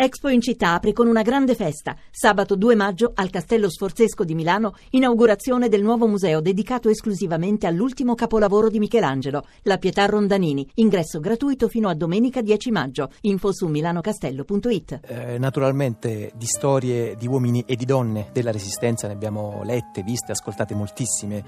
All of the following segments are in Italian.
Expo in città apre con una grande festa. Sabato 2 maggio al Castello Sforzesco di Milano, inaugurazione del nuovo museo dedicato esclusivamente all'ultimo capolavoro di Michelangelo, la Pietà Rondanini. Ingresso gratuito fino a domenica 10 maggio. Info su milanocastello.it. Eh, naturalmente di storie di uomini e di donne della Resistenza ne abbiamo lette, viste, ascoltate moltissime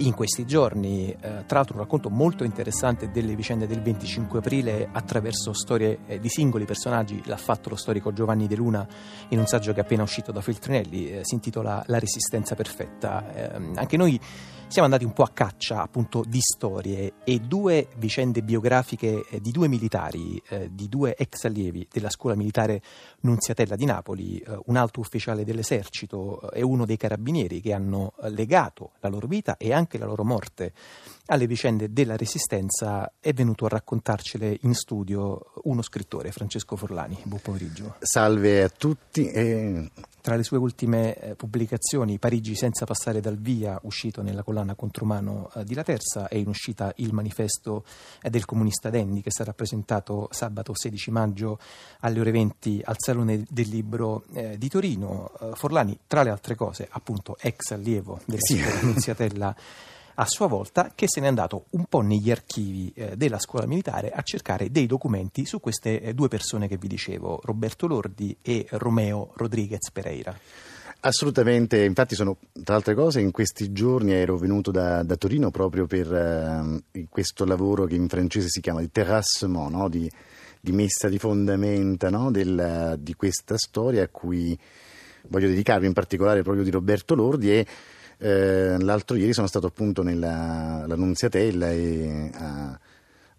in questi giorni. Eh, tra l'altro un racconto molto interessante delle vicende del 25 aprile attraverso storie eh, di singoli personaggi l'ha fatto lo storico storico Giovanni De Luna in un saggio che è appena uscito da Feltrinelli, eh, si intitola La resistenza perfetta. Eh, anche noi siamo andati un po' a caccia appunto di storie e due vicende biografiche eh, di due militari, eh, di due ex allievi della scuola militare Nunziatella di Napoli, eh, un alto ufficiale dell'esercito eh, e uno dei carabinieri che hanno legato la loro vita e anche la loro morte alle vicende della resistenza, è venuto a raccontarcele in studio uno scrittore, Francesco Forlani. Buon pomeriggio. Salve a tutti. E... Tra le sue ultime eh, pubblicazioni, Parigi senza passare dal via, uscito nella collana Contrumano eh, di La Terza, è in uscita il manifesto eh, del comunista Dendi che sarà presentato sabato 16 maggio alle ore 20 al Salone del Libro di Torino. Forlani, tra le altre cose, appunto ex allievo della sì. Annunziatella a sua volta che se n'è andato un po' negli archivi eh, della scuola militare a cercare dei documenti su queste eh, due persone che vi dicevo, Roberto Lordi e Romeo Rodriguez Pereira. Assolutamente, infatti sono tra altre cose in questi giorni ero venuto da, da Torino proprio per uh, questo lavoro che in francese si chiama di terrassement, no? di, di, messa di fondamenta no? Del, di questa storia a cui voglio dedicarmi in particolare proprio di Roberto Lordi e eh, l'altro ieri sono stato appunto nella Nunziatella e a,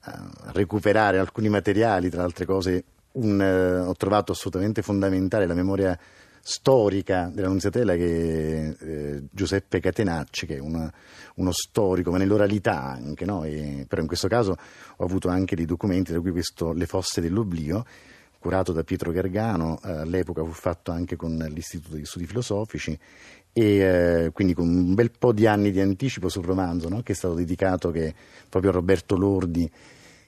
a, recuperare alcuni materiali, tra altre cose un, eh, ho trovato assolutamente fondamentale la memoria storica della Nunziatella che eh, Giuseppe Catenacci, che è una, uno storico, ma nell'oralità anche, no? e, però in questo caso ho avuto anche dei documenti, tra cui questo Le fosse dell'oblio, curato da Pietro Gargano, eh, all'epoca fu fatto anche con l'Istituto di Studi Filosofici e eh, quindi con un bel po' di anni di anticipo sul romanzo no? che è stato dedicato che, proprio a Roberto Lordi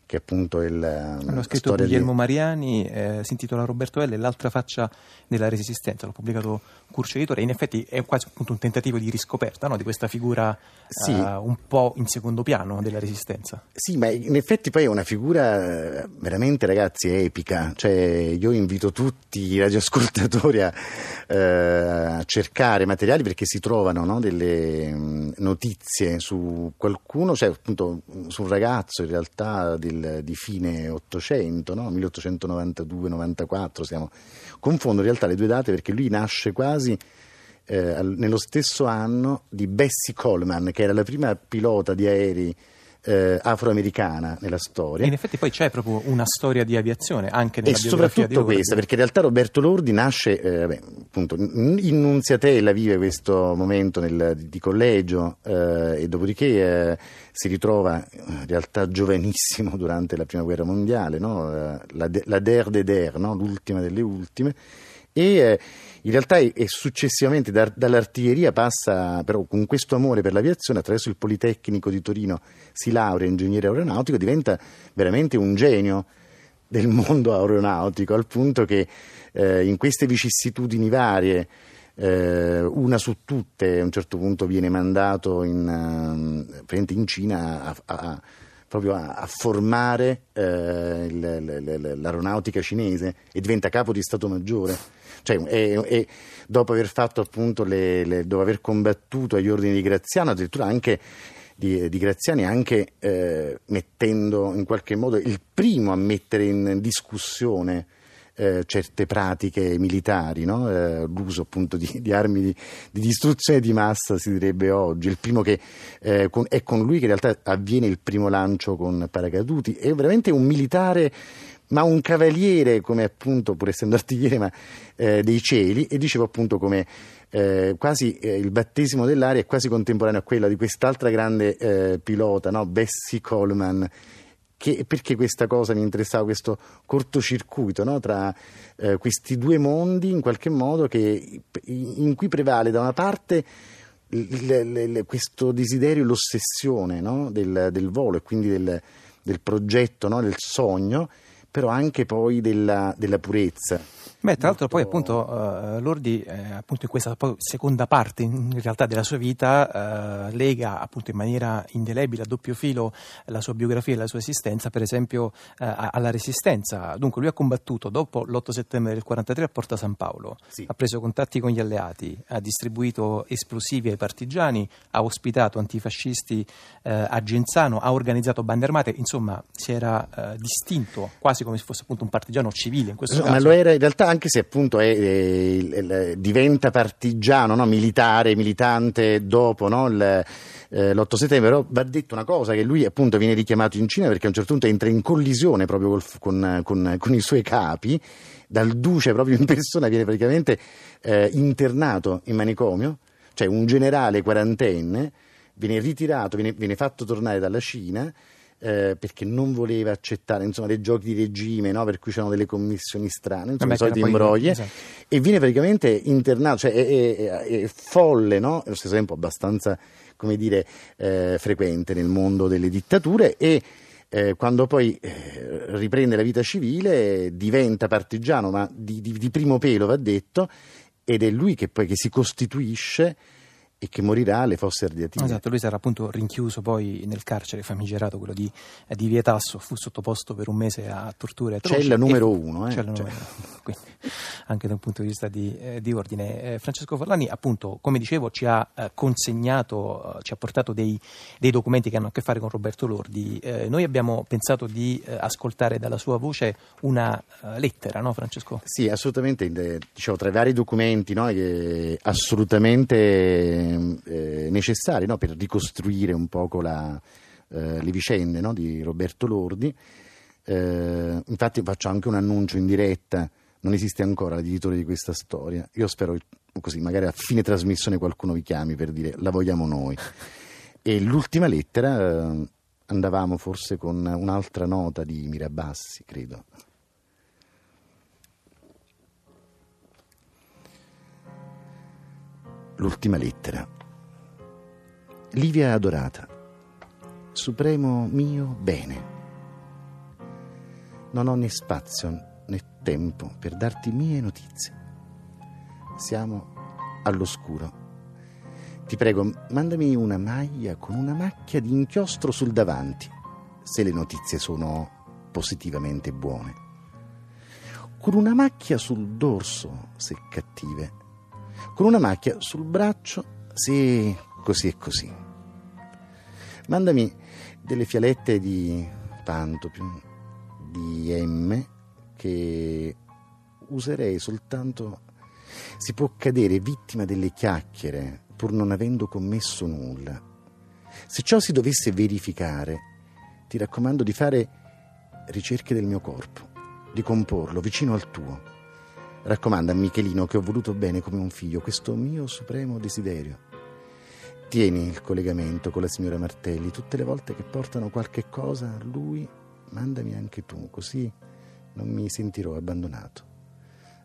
che appunto è il hanno scritto Guglielmo di... Mariani eh, si intitola Roberto L l'altra faccia della resistenza l'ho pubblicato Curcio Editore in effetti è quasi appunto un tentativo di riscoperta no? di questa figura sì. uh, un po' in secondo piano della resistenza sì ma in effetti poi è una figura veramente ragazzi epica cioè io invito tutti i radioascoltatori a, uh, a cercare materiali perché si trovano no? delle um, notizie su qualcuno cioè appunto su un ragazzo in realtà del del, di fine 800, no? 1892-94, siamo... confondo in realtà le due date perché lui nasce quasi eh, nello stesso anno di Bessie Coleman, che era la prima pilota di aerei eh, afroamericana nella storia. in effetti poi c'è proprio una storia di aviazione anche nella e soprattutto questa, perché in realtà Roberto Lordi nasce eh, beh, appunto in Nunziatella, vive questo momento nel, di collegio eh, e dopodiché eh, si ritrova in realtà giovanissimo durante la prima guerra mondiale, no? la, la Der de Der, no? l'ultima delle ultime e eh, in realtà è, successivamente da, dall'artiglieria passa però con questo amore per l'aviazione attraverso il Politecnico di Torino si laurea in ingegnere aeronautico diventa veramente un genio del mondo aeronautico al punto che eh, in queste vicissitudini varie eh, una su tutte a un certo punto viene mandato in, uh, in Cina a, a proprio a, a formare eh, l'aeronautica cinese e diventa capo di Stato Maggiore. Cioè, e, e dopo aver fatto appunto le, le, dopo aver combattuto agli ordini di Graziano, addirittura anche di, di Graziani, anche eh, mettendo in qualche modo il primo a mettere in discussione eh, certe pratiche militari, no? eh, l'uso appunto di, di armi di, di, distruzione di massa si direbbe oggi, che eh, con, è con lui che in realtà avviene il primo lancio con paracaduti, è veramente un militare ma un cavaliere come appunto, pur essendo artigliere, ma eh, dei cieli, e dicevo appunto come eh, quasi eh, il battesimo dell'aria è quasi contemporaneo a quello di quest'altra grande eh, pilota, no? Bessie Coleman, che, perché questa cosa mi interessava, questo cortocircuito no? tra eh, questi due mondi in qualche modo che, in cui prevale da una parte l, l, questo desiderio, l'ossessione no? del, del, volo e quindi del, del progetto, no? del sogno, però anche poi della, della purezza. Beh, tra l'altro poi appunto uh, Lordi eh, appunto in questa seconda parte in realtà della sua vita uh, lega appunto in maniera indelebile a doppio filo la sua biografia e la sua esistenza per esempio uh, alla resistenza. Dunque lui ha combattuto dopo l'8 settembre del 43 a Porta San Paolo, sì. ha preso contatti con gli alleati, ha distribuito esplosivi ai partigiani, ha ospitato antifascisti a Genzano, ha organizzato bande armate, insomma si era distinto quasi come se fosse appunto un partigiano civile in questo no, caso. Ma lo era in realtà anche se appunto è, è, diventa partigiano, no? militare, militante dopo no? Il, eh, l'8 settembre, però va detto una cosa, che lui appunto viene richiamato in Cina perché a un certo punto entra in collisione proprio col, con, con, con, i suoi capi, dal duce proprio in persona viene praticamente eh, internato in manicomio, cioè un generale quarantenne viene ritirato, viene, viene fatto tornare dalla Cina eh, perché non voleva accettare insomma, dei giochi di regime, no? per cui c'erano delle commissioni strane, insomma, i soliti imbrogli, esatto. e viene praticamente internato, cioè è, è, è folle, no? allo stesso tempo abbastanza come dire, eh, frequente nel mondo delle dittature e eh, quando poi eh, riprende la vita civile diventa partigiano, ma di, di, di primo pelo va detto, ed è lui che poi che si costituisce e che morirà alle fosse ardeatine. Esatto, lui sarà appunto rinchiuso poi nel carcere famigerato, quello di, di Vietasso, fu sottoposto per un mese a torture atroci. Cella numero uno, eh? Cella cioè. numero uno. Quindi, anche da un punto di vista di, eh, di ordine. Eh, Francesco Forlani, appunto, come dicevo, ci ha eh, consegnato, eh, ci ha portato dei, dei, documenti che hanno a che fare con Roberto Lordi. Eh, noi abbiamo pensato di ascoltare dalla sua voce una lettera, no Francesco? Sì, assolutamente, diciamo, tra i vari documenti no, assolutamente necessari no, per ricostruire un poco la, eh, le vicende no, di Roberto Lordi. Eh, infatti faccio anche un annuncio in diretta, non esiste ancora l'editore di questa storia. Io spero così, magari a fine trasmissione qualcuno vi chiami per dire la vogliamo noi. E l'ultima lettera eh, andavamo forse con un'altra nota di Mirabassi, credo. L'ultima lettera. Livia adorata, supremo mio bene. Non ho né spazio tempo per darti mie notizie. Siamo all'oscuro. Ti prego, mandami una maglia con una macchia di inchiostro sul davanti, se le notizie sono positivamente buone. Con una macchia sul dorso, se cattive con una macchia sul braccio, sì, così e così. Mandami delle fialette di Pantopium, di M, che userei soltanto... Si può cadere vittima delle chiacchiere pur non avendo commesso nulla. Se ciò si dovesse verificare, ti raccomando di fare ricerche del mio corpo, di comporlo vicino al tuo Raccomanda a Michelino che ho voluto bene come un figlio, questo mio supremo desiderio. Tieni il collegamento con la signora Martelli, tutte le volte che portano qualche cosa a lui, mandami anche tu, così non mi sentirò abbandonato.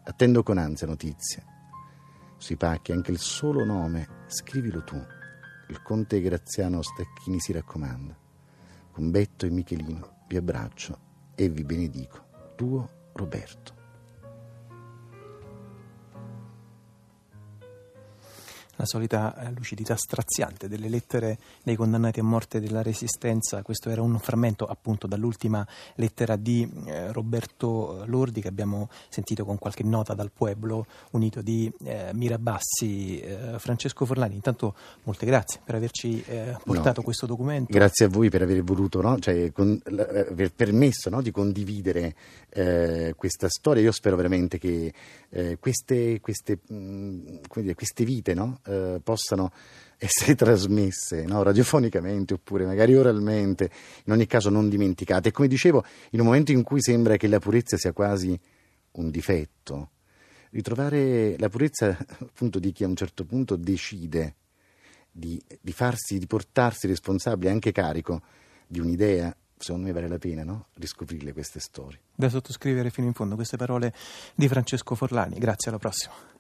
Attendo con ansia notizie. Sui pacchi anche il solo nome, scrivilo tu. Il conte Graziano Stacchini si raccomanda. Con Betto e Michelino vi abbraccio e vi benedico. Tuo Roberto. La solita eh, lucidità straziante delle lettere dei condannati a morte della Resistenza. Questo era un frammento appunto dall'ultima lettera di eh, Roberto Lordi che abbiamo sentito con qualche nota dal Pueblo unito di eh, Mirabassi. Eh, Francesco Forlani, intanto molte grazie per averci eh, portato no, questo documento. Grazie a voi per aver voluto, no? cioè, con, aver permesso no? di condividere eh, questa storia. Io spero veramente che queste, queste, mh, mm, dire, queste vite no? Eh, possano essere trasmesse no? radiofonicamente oppure magari oralmente, in ogni caso non dimenticate. E come dicevo, in un momento in cui sembra che la purezza sia quasi un difetto, ritrovare la purezza appunto di chi a un certo punto decide di, di farsi, di portarsi responsabile anche carico di un'idea secondo me vale la pena no? riscoprirle queste storie. Da sottoscrivere fino in fondo queste parole di Francesco Forlani. Grazie, alla prossima.